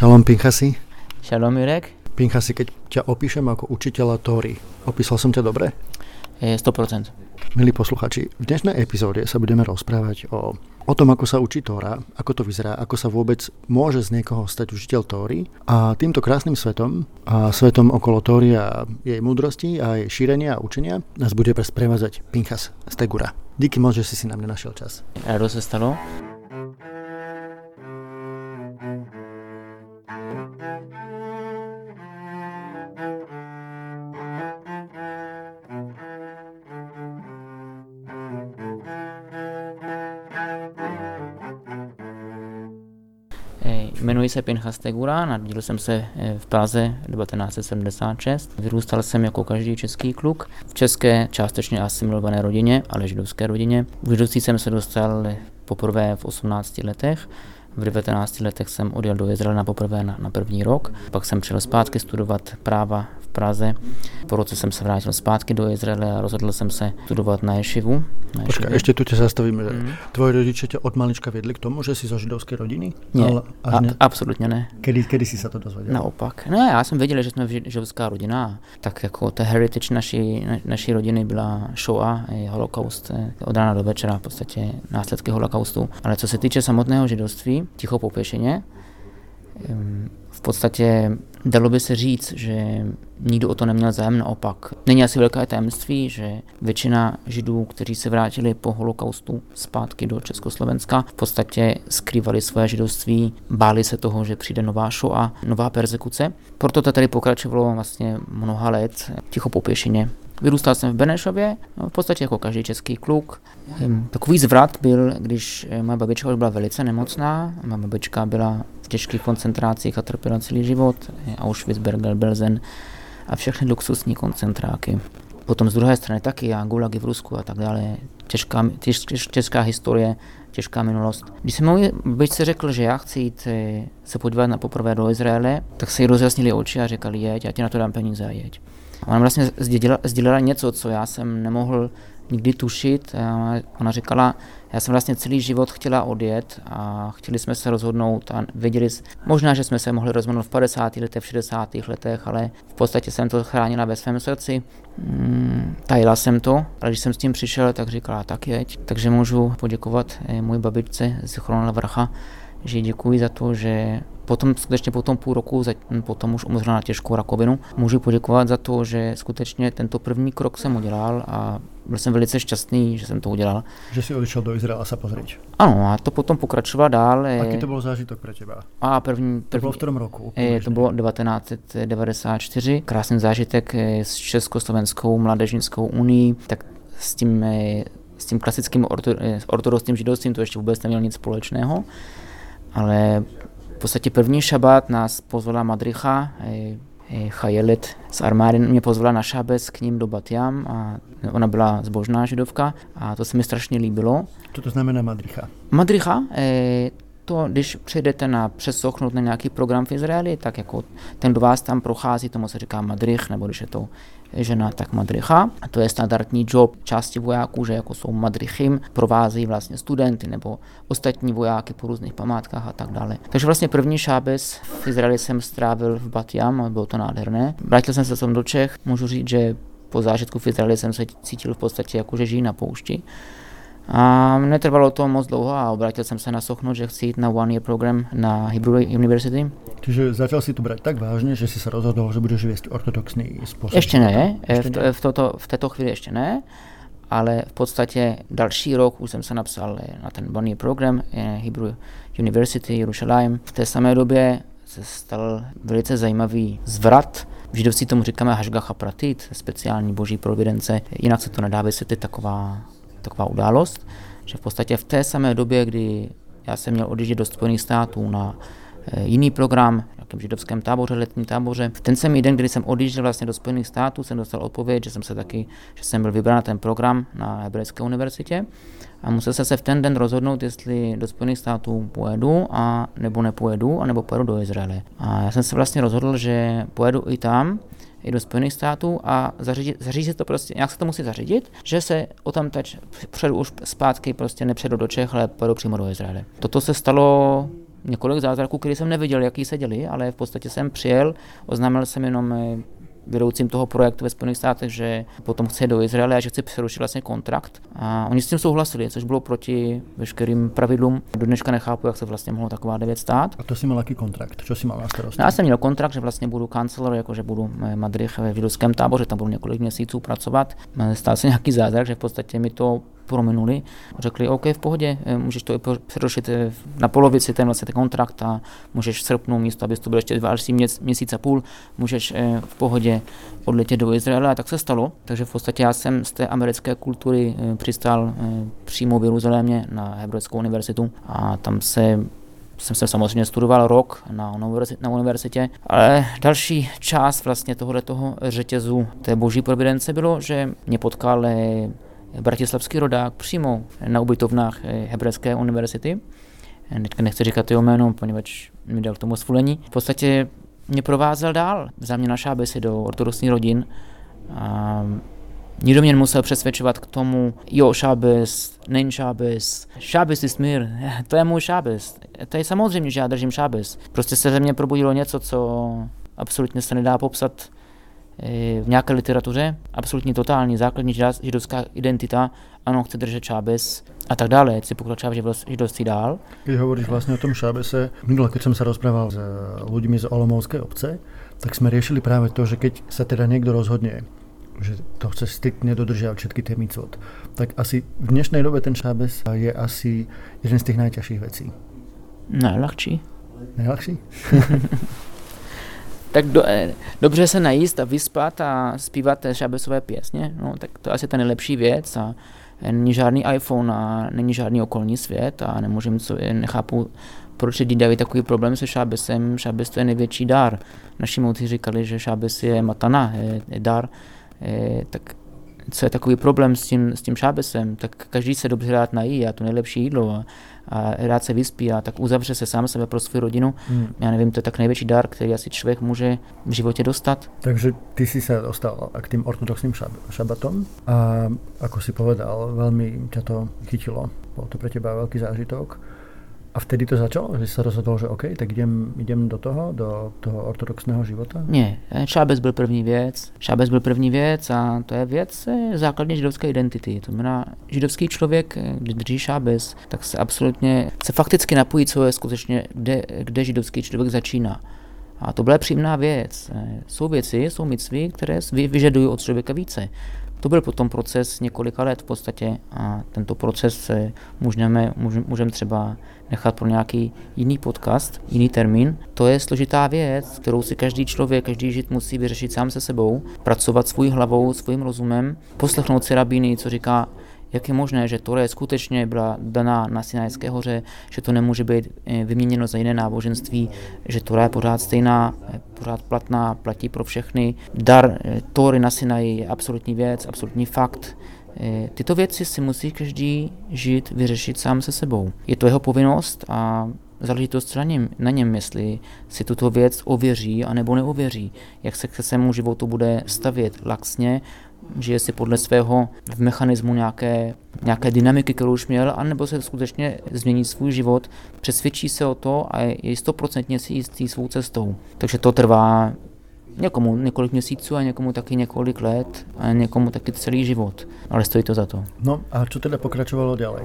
Šalom Pinchasi. Šalom Jurek. Pinchasi, keď ťa opíšem ako učiteľa Tóry, opísal som ťa dobre? 100%. Milí posluchači, v dnešnej epizóde sa budeme rozprávať o, o tom, ako sa učí Tóra, ako to vyzerá, ako sa vôbec môže z niekoho stať učiteľ Tóry. A týmto krásnym svetom, a svetom okolo Tóry a jej múdrosti a jej šírenia a učenia nás bude sprevázať Pinchas z Tegura. Díky moc, že si si na mňa našiel čas. Rado sa stalo. Jmenuji se Pinchas Tegura, narodil jsem se eh, v Praze 1976. Vyrůstal jsem jako každý český kluk v české, částečně asimilované rodině, ale židovské rodině. V židovství jsem se dostal poprvé v 18 letech. V 19 letech jsem odjel do Izraela poprvé na, na první rok, pak jsem přijel zpátky studovat práva Praze. Po roce jsem se vrátil zpátky do Izraele a rozhodl jsem se studovat na Ješivu. Na Počkej, ještě tu tě zastavím. Mm. Tvoje rodiče tě od malička vedli k tomu, že jsi zo židovské rodiny? Ne, Ale, a, ne? absolutně ne. Kedy, kedy jsi se to dozvěděl? Naopak. Ne, já jsem věděl, že jsme židovská rodina. Tak jako ta heritage naší, naší rodiny byla Shoah, holokaust od rána do večera, v podstatě následky holokaustu. Ale co se týče samotného židovství, ticho popěšeně, v podstatě dalo by se říct, že nikdo o to neměl zájem, naopak. Není asi velké tajemství, že většina židů, kteří se vrátili po holokaustu zpátky do Československa, v podstatě skrývali své židovství, báli se toho, že přijde nová a nová persekuce. Proto to tady pokračovalo vlastně mnoha let ticho popěšeně. Vyrůstal jsem v Benešově, no, v podstatě jako každý český kluk. Takový zvrat byl, když moje babička už byla velice nemocná. Moje babička byla v těžkých koncentrácích a trpěla celý život. Auschwitz, Berger, Belzen a všechny luxusní koncentráky. Potom z druhé strany taky a gulagy v Rusku a tak dále. Těžká, těž, těžká historie, těžká minulost. Když jsem mojí babičce řekl, že já chci jít eh, se podívat na poprvé do Izraele, tak se jí rozjasnili oči a říkali, jeď, já ti na to dám peníze a jeď. Ona vlastně sdělila, sdělila něco, co já jsem nemohl nikdy tušit. Ona říkala, já jsem vlastně celý život chtěla odjet a chtěli jsme se rozhodnout a věděli, možná, že jsme se mohli rozhodnout v 50. letech, v 60. letech, ale v podstatě jsem to chránila ve svém srdci. Mm, tajila jsem to, ale když jsem s tím přišel, tak říkala, tak jeď. Takže můžu poděkovat můj babičce z Chrona Vrcha, že děkuji za to, že potom skutečně po tom půl roku, potom už umřela na těžkou rakovinu, můžu poděkovat za to, že skutečně tento první krok jsem udělal a byl jsem velice šťastný, že jsem to udělal. Že si odešel do Izraela se pozrieť. Ano, a to potom pokračovalo dál. Jaký to byl zážitok pro těba? A první, první, to bylo v tom roku? Je, to bylo 1994, krásný zážitek s Československou mládežnickou unii, tak s tím s tím klasickým ortodoxním židovstvím to ještě vůbec nemělo nic společného, ale podstatě první šabat nás pozvala Madricha, chajelit z armády mě pozvala na šabes k ním do Batiam a ona byla zbožná židovka a to se mi strašně líbilo. Co to znamená Madricha? Madricha, to, když přijdete na přesochnout na nějaký program v Izraeli, tak jako ten, kdo vás tam prochází, tomu se říká madrich, nebo když je to žena, tak madricha. A to je standardní job části vojáků, že jako jsou madrichim, provází vlastně studenty nebo ostatní vojáky po různých památkách a tak dále. Takže vlastně první šábes v Izraeli jsem strávil v Batiam a bylo to nádherné. Vrátil jsem se sem do Čech, můžu říct, že po zážitku v Izraeli jsem se cítil v podstatě jako, že žijí na poušti. A netrvalo to moc dlouho a obrátil jsem se na Sochno, že chci jít na one year program na Hebrew University. Čiže začal si to brát tak vážně, že si se rozhodl, že budeš věst ortodoxní způsob? Ještě ne, ještě v, ne? V, toto, v této chvíli ještě ne, ale v podstatě další rok už jsem se napsal na ten one year program eh, Hebrew University Jerusalem. V té samé době se stal velice zajímavý zvrat. V židovství tomu říkáme Hashgacha Pratit, speciální boží providence. Jinak se to nedá vysvětlit taková taková událost, že v podstatě v té samé době, kdy já jsem měl odjíždět do Spojených států na eh, jiný program, nějakém židovském táboře, letním táboře. V ten samý den, kdy jsem odjížděl vlastně do Spojených států, jsem dostal odpověď, že jsem se taky, že jsem byl vybrán na ten program na Hebrejské univerzitě a musel jsem se v ten den rozhodnout, jestli do Spojených států pojedu a nebo nepojedu, a nebo pojedu do Izraele. A já jsem se vlastně rozhodl, že pojedu i tam, i do Spojených států a zařídit, zařídit to prostě, jak se to musí zařídit, že se o tam teď předu už zpátky prostě nepředu do Čech, ale pojedu přímo do Izraele. Toto se stalo několik zázraků, které jsem neviděl, jaký se děli, ale v podstatě jsem přijel, oznámil jsem jenom eh, vedoucím toho projektu ve Spojených státech, že potom chce do Izraele a že chce přerušit vlastně kontrakt. A oni s tím souhlasili, což bylo proti veškerým pravidlům. Do dneška nechápu, jak se vlastně mohlo taková věc stát. A to si měl jaký kontrakt? Co si mal na starosti? No, já jsem měl kontrakt, že vlastně budu kancelor, jako že budu eh, Madrid ve židovském táboře, tam budu několik měsíců pracovat. Stál se nějaký zázrak, že v podstatě mi to prominuli. Řekli, OK, v pohodě, eh, můžeš to přerušit eh, na polovici ten vlastně ten kontrakt a můžeš v srpnu místo, abys to byl ještě další měsíc, měsíc a půl, můžeš eh, v pohodě odletět do Izraele a tak se stalo. Takže v podstatě já jsem z té americké kultury přistál přímo v Jeruzalémě na Hebrejskou univerzitu a tam se jsem se samozřejmě studoval rok na, univerzitě, na univerzitě, ale další část vlastně tohoto řetězu té boží providence bylo, že mě potkal bratislavský rodák přímo na ubytovnách eh, Hebrejské univerzity. Teďka nechci říkat jeho jméno, poněvadž mi dal k tomu svolení. V podstatě mě provázel dál, za mě na šábesy do ortodoxních rodin. A nikdo mě nemusel přesvědčovat k tomu, jo, šábes, není šábes, šábes je smír, to je můj šábes. To je samozřejmě, že já držím šábes. Prostě se ze mě probudilo něco, co absolutně se nedá popsat v nějaké literatuře, absolutně totální základní židovská identita, ano, chce držet šábes a tak dále, chci pokračovat v židovství dál. Když hovoríš vlastně o tom šábese, minule, když jsem se rozprával s lidmi z Olomoucké obce, tak jsme řešili právě to, že keď se teda někdo rozhodne, že to chce striktně dodržovat všechny ty micvot, tak asi v dnešní době ten šábes je asi jeden z těch nejtěžších věcí. Nejlehčí. Nejlehčí? tak do, eh, dobře se najíst a vyspat a zpívat šabesové pěsně, no, tak to je asi ta nejlepší věc a není žádný iPhone a není žádný okolní svět a nemůžeme, co, nechápu, proč lidi dají takový problém se šábesem. Šábes to je největší dar. Naši moudří říkali, že šábes je matana, je, je dar. Je, tak co je takový problém s tím, s tím šábesem, tak každý se dobře rád nají a to nejlepší jídlo a, a rád se vyspí a tak uzavře se sám sebe pro svou rodinu. Hmm. Já nevím, to je tak největší dar, který asi člověk může v životě dostat. Takže ty si se dostal k tým ortodoxním šab šabatom a ako si povedal, velmi tě to chytilo. Bylo to pro teba velký zážitok. A vtedy to začalo, že se rozhodl, že OK, tak idem, idem do toho, do toho ortodoxného života? Ne, šábes byl první věc. Šábes byl první věc a to je věc eh, základně židovské identity. To znamená, židovský člověk, eh, když drží šábes, tak se absolutně, se fakticky napojí, co je skutečně, kde, kde židovský člověk začíná. A to byla příjemná věc. Eh, jsou věci, jsou micvy, které vyžadují od člověka více. To byl potom proces několika let v podstatě a tento proces můžeme, můžeme třeba nechat pro nějaký jiný podcast, jiný termín. To je složitá věc, kterou si každý člověk, každý žid musí vyřešit sám se sebou, pracovat svou hlavou, svým rozumem, poslechnout si rabíny, co říká jak je možné, že Tore skutečně byla daná na Sinajské hoře, že to nemůže být eh, vyměněno za jiné náboženství, že Tore je pořád stejná, pořád platná, platí pro všechny. Dar eh, Tory na Sinaji je absolutní věc, absolutní fakt. Eh, tyto věci si musí každý žít, vyřešit sám se sebou. Je to jeho povinnost a záležitost na něm, na něm, jestli si tuto věc ověří a nebo neověří, jak se k svému životu bude stavět laxně, žije si podle svého v mechanismu nějaké, nějaké dynamiky, kterou už měl, anebo se skutečně změní svůj život, přesvědčí se o to a je stoprocentně si jistý svou cestou. Takže to trvá někomu několik měsíců a někomu taky několik let a někomu taky celý život. Ale stojí to za to. No a co teda pokračovalo dále?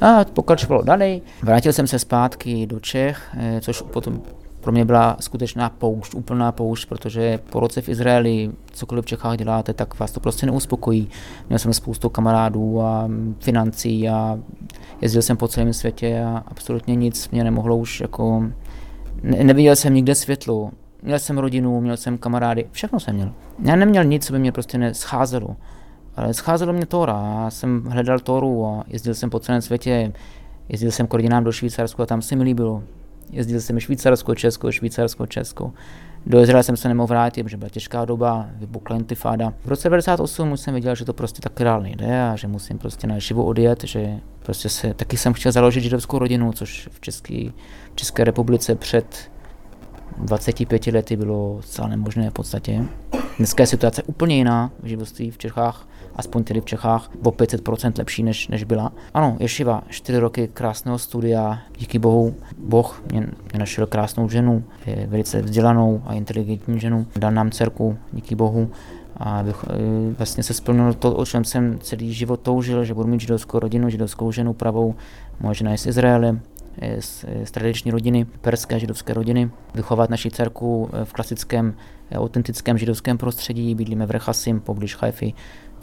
A pokračovalo dále. Vrátil jsem se zpátky do Čech, eh, což potom pro mě byla skutečná poušť, úplná poušť, protože po roce v Izraeli, cokoliv v Čechách děláte, tak vás to prostě neuspokojí. Měl jsem spoustu kamarádů a financí a jezdil jsem po celém světě a absolutně nic mě nemohlo už jako... Ne, neviděl jsem nikde světlo. Měl jsem rodinu, měl jsem kamarády, všechno jsem měl. Já neměl nic, co by mě prostě nescházelo. Ale scházelo mě Tóra. Já jsem hledal Tóru a jezdil jsem po celém světě. Jezdil jsem k rodinám do Švýcarska a tam se mi líbilo. Jezdil jsem Švýcarsko, Česko, Švýcarsko, Česko. Do Izraele jsem se nemohl vrátit, protože byla těžká doba, vypukla intifáda. V roce 98 už jsem viděl, že to prostě tak reálně jde a že musím prostě na živu odjet, že prostě se, taky jsem chtěl založit židovskou rodinu, což v České, v České republice před 25 lety bylo zcela nemožné v podstatě. Dneska je situace úplně jiná v živoství v Čechách, aspoň tedy v Čechách, o 500% lepší, než, než byla. Ano, Ješiva, čtyři roky krásného studia, díky bohu, Boh mě, mě našel krásnou ženu, je velice vzdělanou a inteligentní ženu, dal nám dcerku, díky bohu, a vlastně se splnilo to, o čem jsem celý život toužil, že budu mít židovskou rodinu, židovskou ženu pravou. Moje žena je z Izraele, z, z tradiční rodiny, perské židovské rodiny, vychovat naši dcerku v klasickém, autentickém židovském prostředí. Bydlíme v Rechasim, poblíž Haify,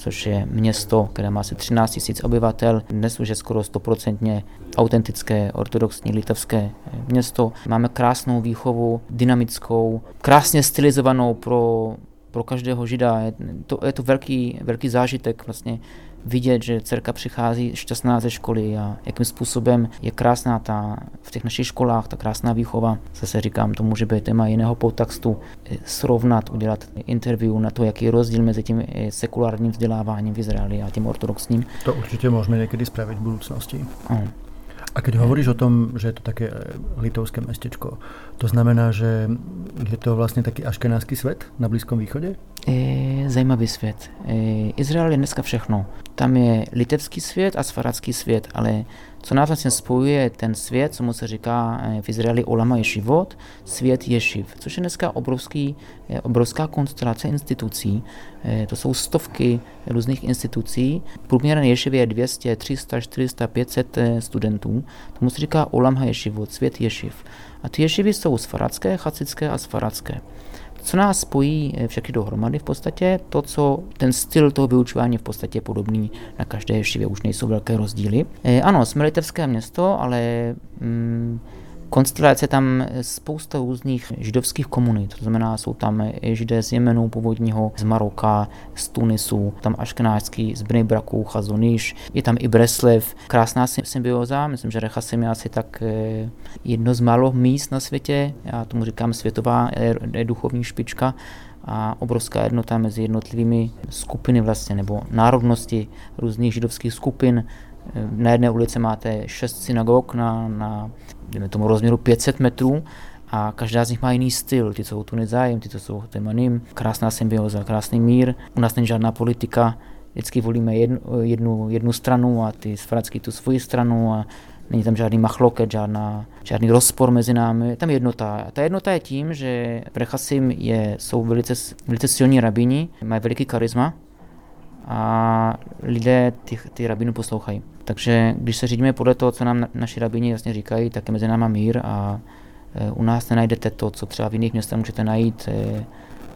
což je město, které má asi 13 000 obyvatel. Dnes už je skoro 100% autentické, ortodoxní, litevské město. Máme krásnou výchovu, dynamickou, krásně stylizovanou pro pro každého žida. Je to, je to velký, velký zážitek vlastně vidět, že dcerka přichází šťastná ze školy a jakým způsobem je krásná ta, v těch našich školách, ta krásná výchova. Zase říkám, to může být téma jiného podtextu, eh, srovnat, udělat interview na to, jaký je rozdíl mezi tím eh, sekulárním vzděláváním v Izraeli a tím ortodoxním. To určitě můžeme někdy spravit v budoucnosti. Ano. A keď hovoríš o tom, že je to také eh, litovské mestečko, to znamená, že je to vlastně taky aškenářský svět na Blízkom východě? Je zajímavý svět. Izrael je dneska všechno. Tam je litevský svět a svaradský svět, ale co nás vlastně spojuje ten svět, co mu se říká eh, v Izraeli Olama Ješivot, svět Ješiv, což je dneska obrovský, obrovská konstelace institucí. Eh, to jsou stovky různých institucí. Průměrné Ješivě je 200, 300, 400, 500 studentů. Tomu se říká Olam Ješivot, svět Ješiv. A ty ješivy jsou svaradské, chacické a svaradské. Co nás spojí eh, všechny dohromady v podstatě, to, co ten styl toho vyučování v podstatě podobný na každé ješivě, už nejsou velké rozdíly. E, ano, jsme litevské město, ale mm, konstelace tam spousta různých židovských komunit, to znamená, jsou tam židé z Jemenu původního, z Maroka, z Tunisu, tam aškenářský, z Bnejbraku, Chazoniš, je tam i Breslev, krásná symbioza, myslím, že Rechasim je asi tak eh, jedno z málo míst na světě, já tomu říkám světová duchovní špička, a obrovská jednota mezi jednotlivými skupiny vlastně, nebo národnosti různých židovských skupin, na jedné ulici máte šest synagog na, na tomu rozměru 500 metrů a každá z nich má jiný styl. Ty jsou Tunizajem, ty to jsou Temanim, krásná symbioza, krásný mír. U nás není žádná politika, vždycky volíme jednu, jednu, jednu stranu a ty svratský tu svoji stranu a není tam žádný machloket, žádná, žádný rozpor mezi námi. Je tam jednota. A ta jednota je tím, že v je, jsou velice, velice silní rabíni, mají veliký charisma, a lidé ty, ty rabinu poslouchají. Takže když se řídíme podle toho, co nám naši rabini jasně říkají, tak je mezi náma mír a e, u nás nenajdete to, co třeba v jiných městech můžete najít, e,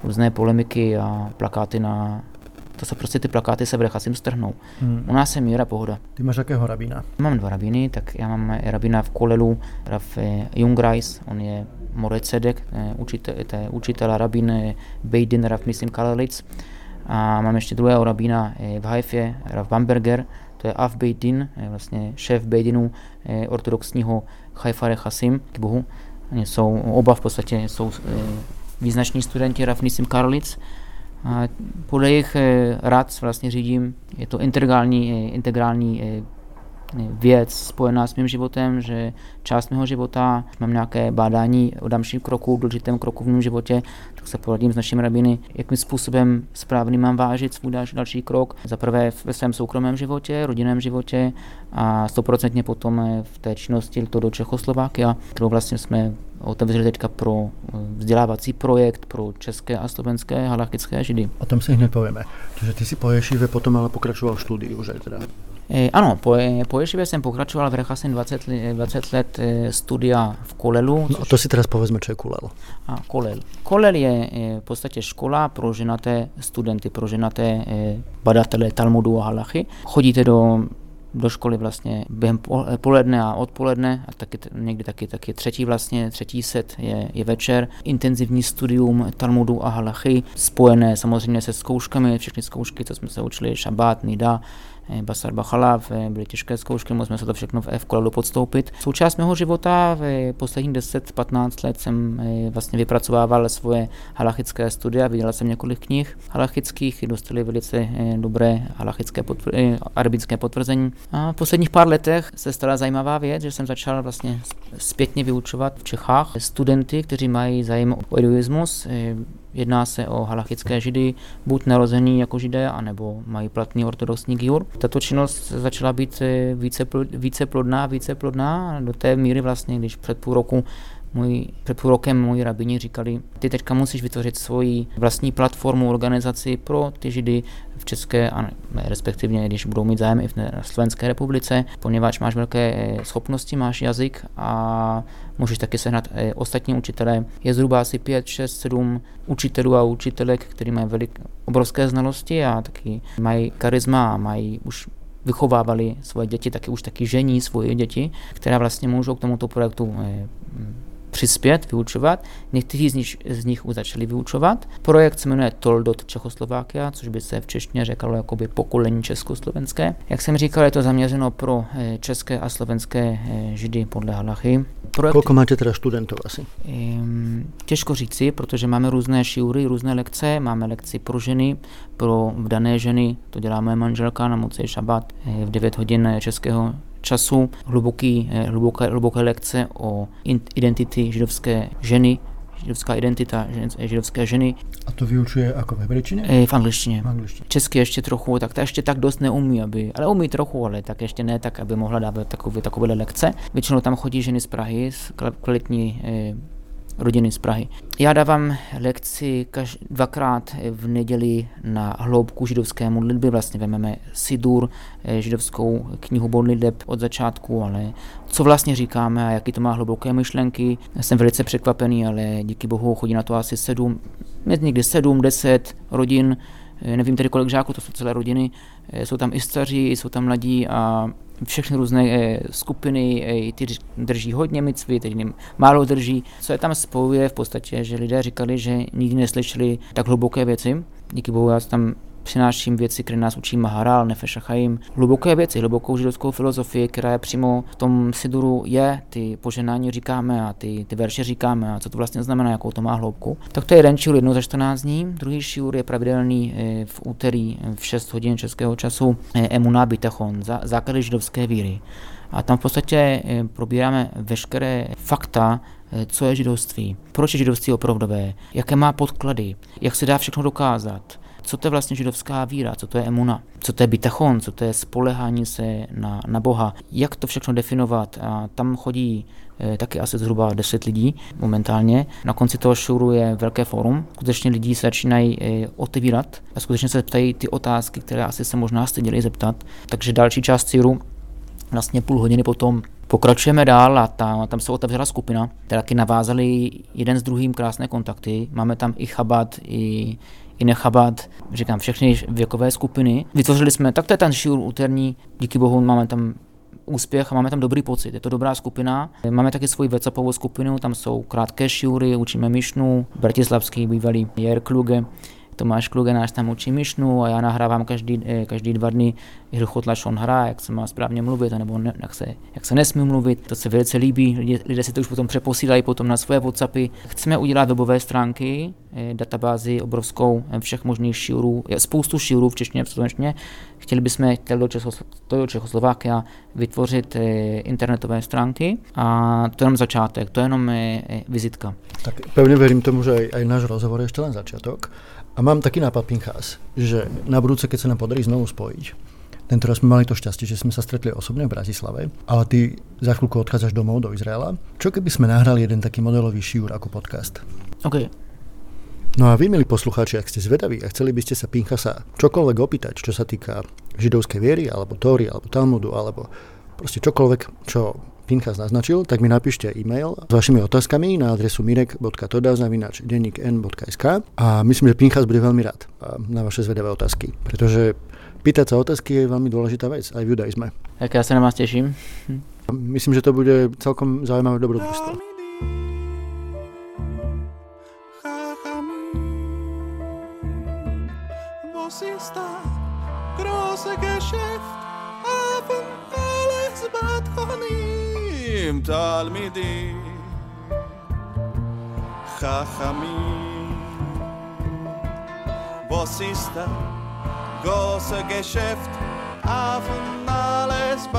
různé polemiky a plakáty na to se prostě ty plakáty se v Rechasim strhnou. Hmm. U nás je míra pohoda. Ty máš jakého rabína? Mám dva rabíny, tak já mám rabína v Kolelu, Raf Jungreis, on je More Cedek, učitel, učitel rabín Bejdin Raf Mislim Kalelic. A mám ještě druhého rabína v Haifě, Rav Bamberger, to je Av Bejdin, vlastně šéf Bejdinu eh, ortodoxního Haifa Rechasim, k Bohu. Oni jsou, oba v podstatě jsou eh, význační studenti Rav Nisim Karlic. A podle jejich eh, rad vlastně řídím, je to integrální, integrální věc spojená s mým životem, že část mého života mám nějaké bádání o dalším kroku, důležitém kroku v mém životě, tak se poradím s našimi rabiny, jakým způsobem správný mám vážit svůj další, další krok. Za prvé ve svém soukromém životě, rodinném životě a stoprocentně potom v té činnosti to do Čechoslovákia, kterou vlastně jsme otevřeli teďka pro vzdělávací projekt pro české a slovenské halachické židy. O tom si hned povíme. Takže ty si po Ješive potom ale pokračoval v studiu, že teda? E, ano, po, po Ješivě jsem pokračoval v Rechasen 20, 20 let e, studia v Kolelu. No a to si teraz povedzme, co je Kolel. A Kolel. Kolel je v podstatě škola pro ženaté studenty, pro ženaté badatele Talmudu a Halachy. Chodíte do do školy vlastně během poledne a odpoledne a taky, někdy taky, taky třetí vlastně, třetí set je, je večer. Intenzivní studium Talmudu a Halachy, spojené samozřejmě se zkouškami, všechny zkoušky, co jsme se učili, šabát, nida, Eh, Basar Bachalav, eh, byly těžké zkoušky, museli jsme se to všechno v F-kolelu podstoupit. Součást mého života v posledních 10-15 let jsem eh, vlastně vypracovával svoje halachické studia, viděl jsem několik knih halachických, dostali velice dobré halachické potvr- arabické potvrzení. A v posledních pár letech se stala zajímavá věc, že jsem začal vlastně zpětně vyučovat v Čechách studenty, kteří mají zájem o eduismus, Jedná se o halachické židy, buď narozený jako židé, anebo mají platný ortodoxní giur. Tato činnost začala být eh, více, více plodná, více plodná do té míry vlastně, když před půl roku můj, před půl rokem moji rabini říkali, ty teďka musíš vytvořit svoji vlastní platformu, organizaci pro ty židy v České, a respektive když budou mít zájem i v Slovenské republice, poněvadž máš velké eh, schopnosti, máš jazyk a můžeš taky sehnat eh, ostatní učitele. Je zhruba asi 5, 6, 7 učitelů a učitelek, kteří mají velik, obrovské znalosti a taky mají charisma a mají už vychovávali svoje děti, taky už taky žení svoje děti, které vlastně můžou k tomuto projektu eh, přispět, vyučovat. Někteří z nich, z nich už začali vyučovat. Projekt se jmenuje Toldot Čechoslovákia, což by se v češtině řekalo jakoby pokolení československé. Jak jsem říkal, je to zaměřeno pro eh, české a slovenské eh, židy podle halachy. Projekt, Kolik máte teda studentů asi? Těžko říci, protože máme různé šiury, různé lekce. Máme lekci pro ženy, pro vdané ženy, to dělá moje manželka na moci šabat eh, v 9 hodin českého času, hluboký, eh, hluboké, hluboké lekce o identity židovské ženy, židovská identita židovské ženy. A to vyučuje jako v hebrejčině? E, v angličtině. V angličtině. Česky ještě trochu, tak to ještě tak dost neumí, aby, ale umí trochu, ale tak ještě ne, tak aby mohla dávat takové, takové lekce. Většinou tam chodí ženy z Prahy, z kvalitní e, rodiny z Prahy. Já dávám lekci kaž, dvakrát v neděli na hloubku židovské modlitby, vlastně vezmeme Sidur, eh, židovskou knihu modliteb od začátku, ale co vlastně říkáme a jaký to má hluboké myšlenky. Jsem velice překvapený, ale díky bohu chodí na to asi sedm, někdy sedm, deset rodin, eh, nevím tedy kolik žáků, to jsou celé rodiny, eh, jsou tam i staří, jsou tam mladí a všechny různé eh, skupiny, eh, ty drží hodně micvy, ty málo drží. Co je tam spojuje v podstatě, že lidé říkali, že nikdy neslyšeli tak hluboké věci. Díky bohu já tam přináším věci, které nás učí Maharal, Nefesh Chaim. Hluboké věci, hlubokou židovskou filozofii, která je přímo v tom Siduru je, ty poženání říkáme a ty, ty verše říkáme a co to vlastně znamená, jakou to má hloubku. Tak to je jeden šiur jednou za 14 dní, druhý šiur je pravidelný eh, v úterý v 6 hodin českého času eh, Emuná Bitachon, základy židovské víry. A tam v podstatě eh, probíráme veškeré fakta, co je židovství, proč je židovství opravdové, jaké má podklady, jak se dá všechno dokázat, co to je vlastně židovská víra, co to je emuna, co to je bitachon, co to je spolehání se na, na Boha, jak to všechno definovat. A tam chodí e, taky asi zhruba 10 lidí momentálně. Na konci toho šouru je velké fórum, skutečně lidi se začínají e, otevírat a skutečně se ptají ty otázky, které asi se možná styděli zeptat. Takže další část círu vlastně půl hodiny potom Pokračujeme dál a tam, tam se otevřela skupina, která taky navázali jeden s druhým krásné kontakty. Máme tam i chabat, i, i nechabat, říkám, všechny věkové skupiny. Vytvořili jsme, tak to je ten šiur úterní, díky bohu máme tam úspěch a máme tam dobrý pocit. Je to dobrá skupina. Máme taky svoji WhatsAppovou skupinu, tam jsou krátké šiury, učíme Mišnu, bratislavský bývalý Jer Kluge, Tomáš Kluge náš tam učí myšnu a já nahrávám každý, eh, každý dva dny Hilchot Lashon hra, jak se má správně mluvit, nebo ne, jak, se, jak se nesmí mluvit. To se velice líbí, lidé, lidé si to už potom přeposílají potom na svoje WhatsAppy. Chceme udělat webové stránky, eh, databázi obrovskou eh, všech možných šiurů, spoustu šiurů v češtině, v slovenštině. Chtěli bychom do, Čechoslo, do Čechoslovákia vytvořit internetové stránky a to je jenom začátek, to je jenom vizitka. Tak pevně věřím tomu, že aj náš rozhovor je ještě len začátek. A mám taký nápad, Pinchas, že na budúce, keď sa nám podarí znovu spojiť, tento raz sme mali to šťastie, že sme sa stretli osobne v Bratislave, ale ty za chvíľku odchádzaš domov do Izraela. Čo keby sme nahrali jeden taký modelový šiúr ako podcast? OK. No a vy, milí poslucháči, ak ste zvedaví a chceli by ste sa Pinchasa čokoľvek opýtať, čo sa týka židovskej viery, alebo Tóry, alebo Talmudu, alebo proste čokoľvek, čo Pinchas naznačil, tak mi napíšte e-mail s vašimi otázkami na adresu mirek.toda.dennikn.sk a myslím, že Pinchas bude veľmi rád na vaše zvedavé otázky, pretože pýtať sa otázky je veľmi dôležitá vec aj v judaizme. Tak ja sa na vás teším. Myslím, že to bude celkom zaujímavé dobrodružstvo. große Geschäft, haben alles עם תלמידים חכמים. Bossista, große Geschäft, haben alles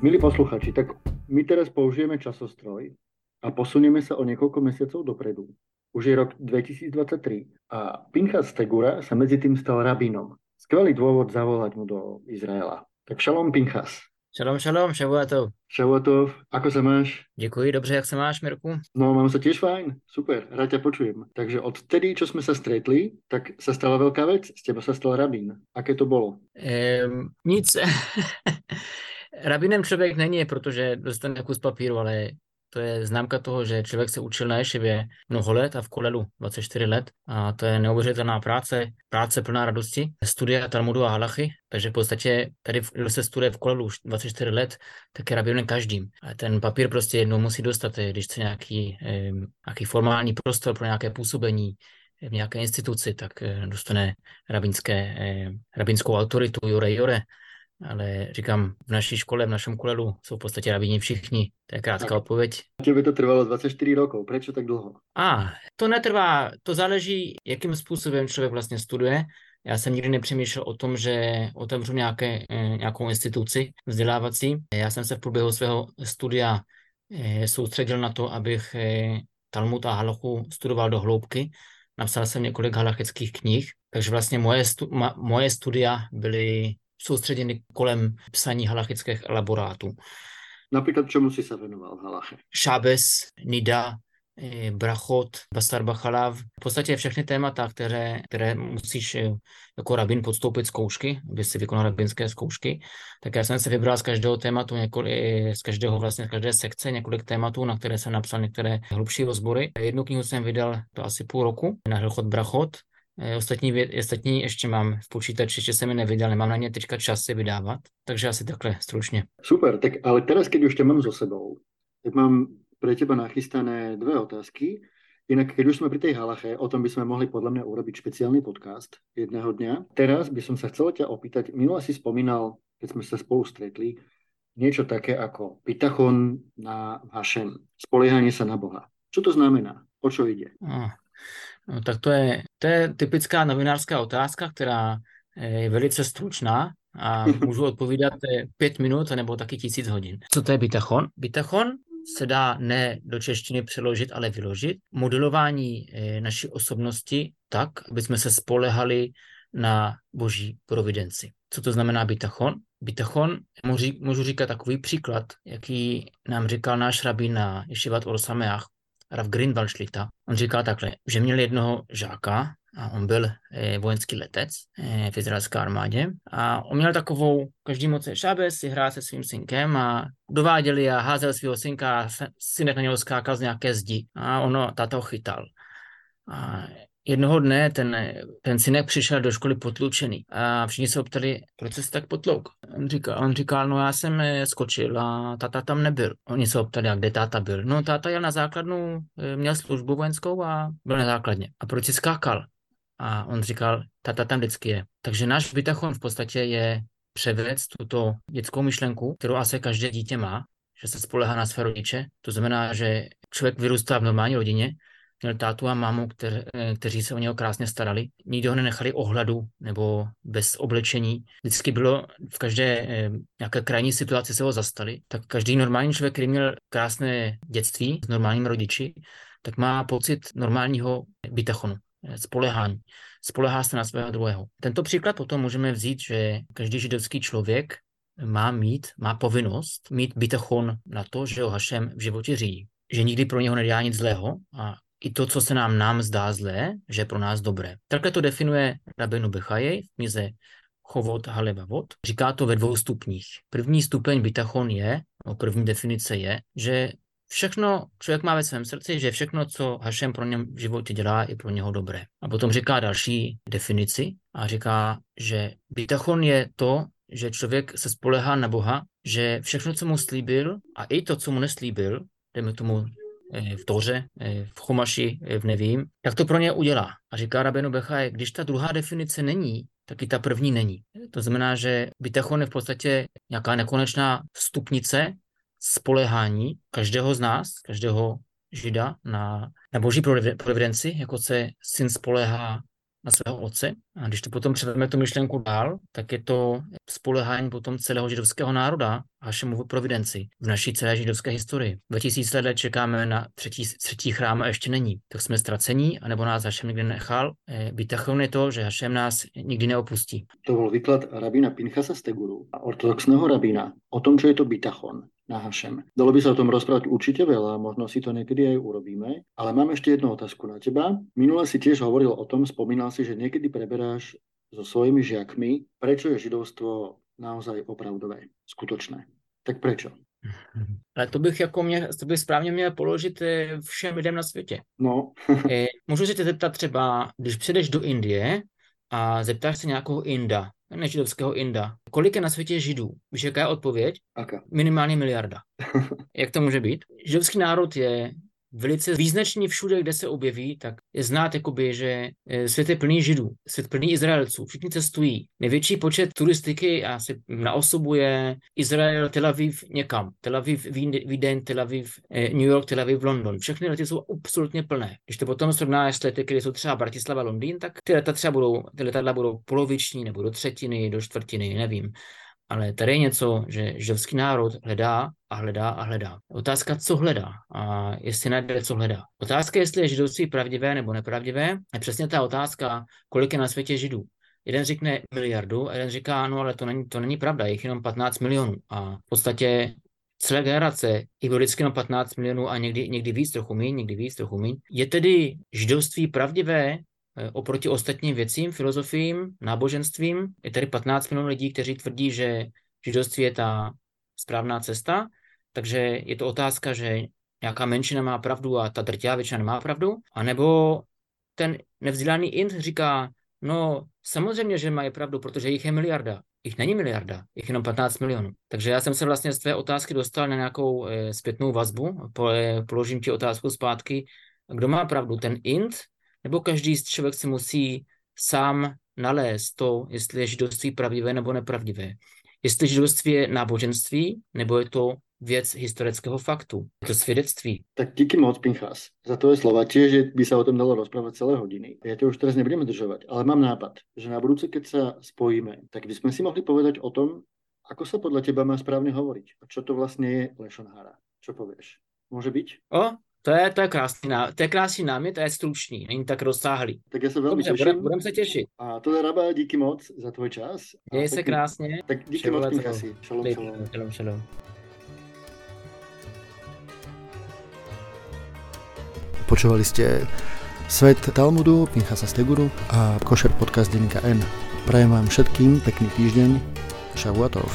Milí posluchači, tak my teraz použijeme časostroj, a posunieme sa o niekoľko mesiacov dopredu. Už je rok 2023 a Pinchas Tegura sa medzi tým stal rabínom. Skvelý dôvod zavolať mu do Izraela. Tak šalom Pinchas. Šalom, šalom, šavuatov. Šavuatov, ako sa máš? Děkuji, dobře, jak sa máš, Mirku? No, mám sa tiež fajn, super, rád ťa počujem. Takže od tedy, čo sme sa stretli, tak sa stala veľká vec, z teba sa stal rabín. Aké to bolo? Ehm, nic. Rabinem člověk není, protože dostane kus papíru, ale to je známka toho, že člověk se učil na ješivě mnoho let a v kolelu 24 let. A to je neuvěřitelná práce, práce plná radosti, studia Talmudu a Halachy, takže v podstatě tady, kdo se studuje v kolelu už 24 let, tak je rabinem každým. A ten papír prostě jednou musí dostat, když chce nějaký, eh, nějaký formální prostor pro nějaké působení, v nějaké instituci, tak eh, dostane rabinské, eh, rabinskou autoritu Jure Jure ale říkám, v naší škole, v našem kolelu jsou v podstatě rabíni všichni. To je krátká tak. odpověď. Tebe to trvalo 24 rokov, proč tak dlouho? A, to netrvá, to záleží, jakým způsobem člověk vlastně studuje. Já jsem nikdy nepřemýšlel o tom, že otevřu nějaké, eh, nějakou instituci vzdělávací. Já jsem se v průběhu svého studia eh, soustředil na to, abych eh, Talmud a Halachu studoval do hloubky. Napsal jsem několik halachických knih, takže vlastně moje, stu, ma, moje studia byly soustředěny kolem psaní halachických elaborátů. Například čemu si se věnoval v halache? Šábes, Nida, eh, Brachot, Basar Bachalav, v podstatě všechny témata, které, které musíš eh, jako rabin podstoupit zkoušky, aby si vykonal rabinské zkoušky, tak já jsem se vybral z každého tématu, několik, eh, z každého vlastně, z každé sekce několik tématů, na které jsem napsal některé hlubší rozbory. Jednu knihu jsem vydal to asi půl roku na Hilchot Brachot, ostatní, ostatní ještě mám v počítači, ještě se mi nevydal, nemám na ně teďka čas si vydávat, takže asi takhle stručně. Super, tak ale teraz, keď už tě mám za sebou, tak mám pre teba nachystané dve otázky. Inak, keď už sme pri tej halache, o tom by sme mohli podľa mňa urobiť špeciálny podcast jedného dňa. Teraz by som sa chcel ťa opýtať, minule si spomínal, keď sme sa spolu stretli, niečo také ako pitachon na Hašem, spoliehanie sa na Boha. Čo to znamená? O čo ide? Ah, No, tak to je, to je typická novinářská otázka, která je velice stručná a můžu odpovídat pět minut nebo taky tisíc hodin. Co to je bitachon? Bitachon se dá ne do češtiny přeložit, ale vyložit. Modelování eh, naší osobnosti tak, aby jsme se spolehali na boží providenci. Co to znamená bitachon? Bitachon, můžu říkat takový příklad, jaký nám říkal náš rabín na Yeshivat Orsameach, Rav Grindwald-Šlita. On říkal takhle, že měl jednoho žáka, a on byl eh, vojenský letec eh, v izraelské armádě a on měl takovou, každý moc šábes si hrát se svým synkem a dováděli a házel svého synka a synek na něho skákal z nějaké zdi a ono, táta ho chytal. A jednoho dne ten, ten synek přišel do školy potlučený a všichni se optali, proč se tak potlouk. On říkal, on říkal, no já jsem eh, skočil a táta tam nebyl. Oni se optali, a kde táta byl. No táta jel na základnu, eh, měl službu vojenskou a byl na základně. A proč si skákal? A on říkal, táta tam vždycky je. Takže náš vytachon v podstatě je převést tuto dětskou myšlenku, kterou asi každé dítě má, že se spolehá na své rodiče. To znamená, že člověk vyrůstá v normální rodině, měl tátu a mámu, kter, eh, kteří se o něho krásně starali. Nikdy ho nenechali ohladu nebo bez oblečení. Vždycky bylo v každé eh, nějaké krajní situaci se ho zastali. Tak každý normální člověk, který měl krásné dětství s normálním rodiči, tak má pocit normálního bitachonu, eh, spolehání. Spolehá se na svého druhého. Tento příklad potom můžeme vzít, že každý židovský člověk má mít, má povinnost mít bitachon na to, že ho Hašem v životě řídí že nikdy pro něho nedělá nic zlého a i to, co se nám nám zdá zlé, že je pro nás dobré. Takhle to definuje Rabenu Bechajej v knize Chovot Halevavot. Říká to ve dvou stupních. První stupeň bitachon je, no první definice je, že všechno člověk má ve svém srdci, že všechno, co Hašem pro něm v životě dělá, je pro něho dobré. A potom říká další definici a říká, že bitachon je to, že člověk se spolehá na Boha, že všechno, co mu slíbil a i to, co mu neslíbil, dejme tomu v Toře, eh, v Chomaši, eh, v Nevím, tak to pro ně udělá. A říká Rabenu Bechaj, když ta druhá definice není, tak i ta první není. To znamená, že bitachon je v podstatě nějaká nekonečná stupnice spolehání každého z nás, každého žida na, na boží providenci, jako se syn spolehá na svého otce. A když to potom předáme tu myšlenku dál, tak je to spolehání potom celého židovského národa Hašemovu providenci v naší celé židovské historii. 2000 let čekáme na třetí, třetí chrám a ještě není. Tak jsme ztracení, anebo nás Hašem nikdy nechal. Bitachon je to, že Hašem nás nikdy neopustí. To byl výklad rabína Pinchasa Steguru a ortodoxného rabína o tom, čo je to bitachon na Hašem. Dalo by sa o tom rozprávať určite veľa, možno si to niekedy aj urobíme, ale mám ešte jednu otázku na teba. Minule si tiež hovoril o tom, spomínal si, že niekedy preberáš so svojimi žiakmi, prečo je židovstvo naozaj opravdové, skutočné. Tak prečo? Ale to bych jako mě, to bych správně měl položit eh, všem lidem na světě. No. Eh, můžu se tě zeptat třeba, když přijdeš do Indie a zeptáš se nějakého Inda, nežidovského Inda, kolik je na světě židů? Víš, jaká je odpověď? Aka. Minimálně miliarda. Jak to může být? Židovský národ je velice význačný všude, kde se objeví, tak je znát, jakoby, že e, svět je plný židů, svět plný Izraelců, všichni cestují. Největší počet turistiky asi naosobuje Izrael, Tel Aviv někam. Tel Aviv, Vídeň, Tel Aviv, e, New York, Tel Aviv, London. Všechny lety jsou absolutně plné. Když to potom srovnáš s lety, které jsou třeba Bratislava, Londýn, tak ty leta třeba budou, ty letadla budou poloviční nebo do třetiny, do čtvrtiny, nevím. Ale tady je něco, že židovský národ hledá a hledá a hledá. Otázka, co hledá a jestli najde, co hledá. Otázka, jestli je židovství pravdivé nebo nepravdivé, je přesně ta otázka, kolik je na světě židů. Jeden řekne miliardu a jeden říká, no ale to není, to není pravda, je jich jenom 15 milionů. A v podstatě celé generace bylo vždycky jenom 15 milionů a někdy, někdy víc, trochu méně, někdy víc, trochu méně. Je tedy židovství pravdivé oproti ostatním věcím, filozofiím, náboženstvím. Je tady 15 milionů lidí, kteří tvrdí, že židovství je ta správná cesta, takže je to otázka, že nějaká menšina má pravdu a ta drtivá většina nemá pravdu, anebo ten nevzdělaný int říká, no samozřejmě, že mají pravdu, protože jich je miliarda. Jich není miliarda, jich jenom 15 milionů. Takže já jsem se vlastně z tvé otázky dostal na nějakou e, zpětnou vazbu, po, e, položím ti otázku zpátky, kdo má pravdu, ten int nebo každý člověk si musí sám nalézt to, jestli je židovství pravdivé nebo nepravdivé. Jestli židovství je náboženství, nebo je to věc historického faktu. Je to svědectví. Tak díky moc, Pinchas, za to je slova. Tiež, že by sa o tom dalo rozprávať celé hodiny. Ja to už teraz nebudeme držovať, ale mám nápad, že na budúce, keď sa spojíme, tak by sme si mohli povedať o tom, ako sa podľa teba má správne hovoriť. A čo to vlastne je lešonhára. Čo povieš? Môže byť? O, to je, to je krásný, ná, to je krásný námět to je stručný, není tak rozsáhlý. Tak já se velmi Dobře, těším. Budeme se těšit. A to je Raba, díky moc za tvůj čas. Měj se krásně. Tak díky Šelové moc, Pinchasi. Šalom, šalom. Šalom, šalom. Počúvali ste Svet Talmudu, Pinchasa Steguru a Košer podcast denníka N. Prajem vám všetkým pekný týždeň. Šavuatov.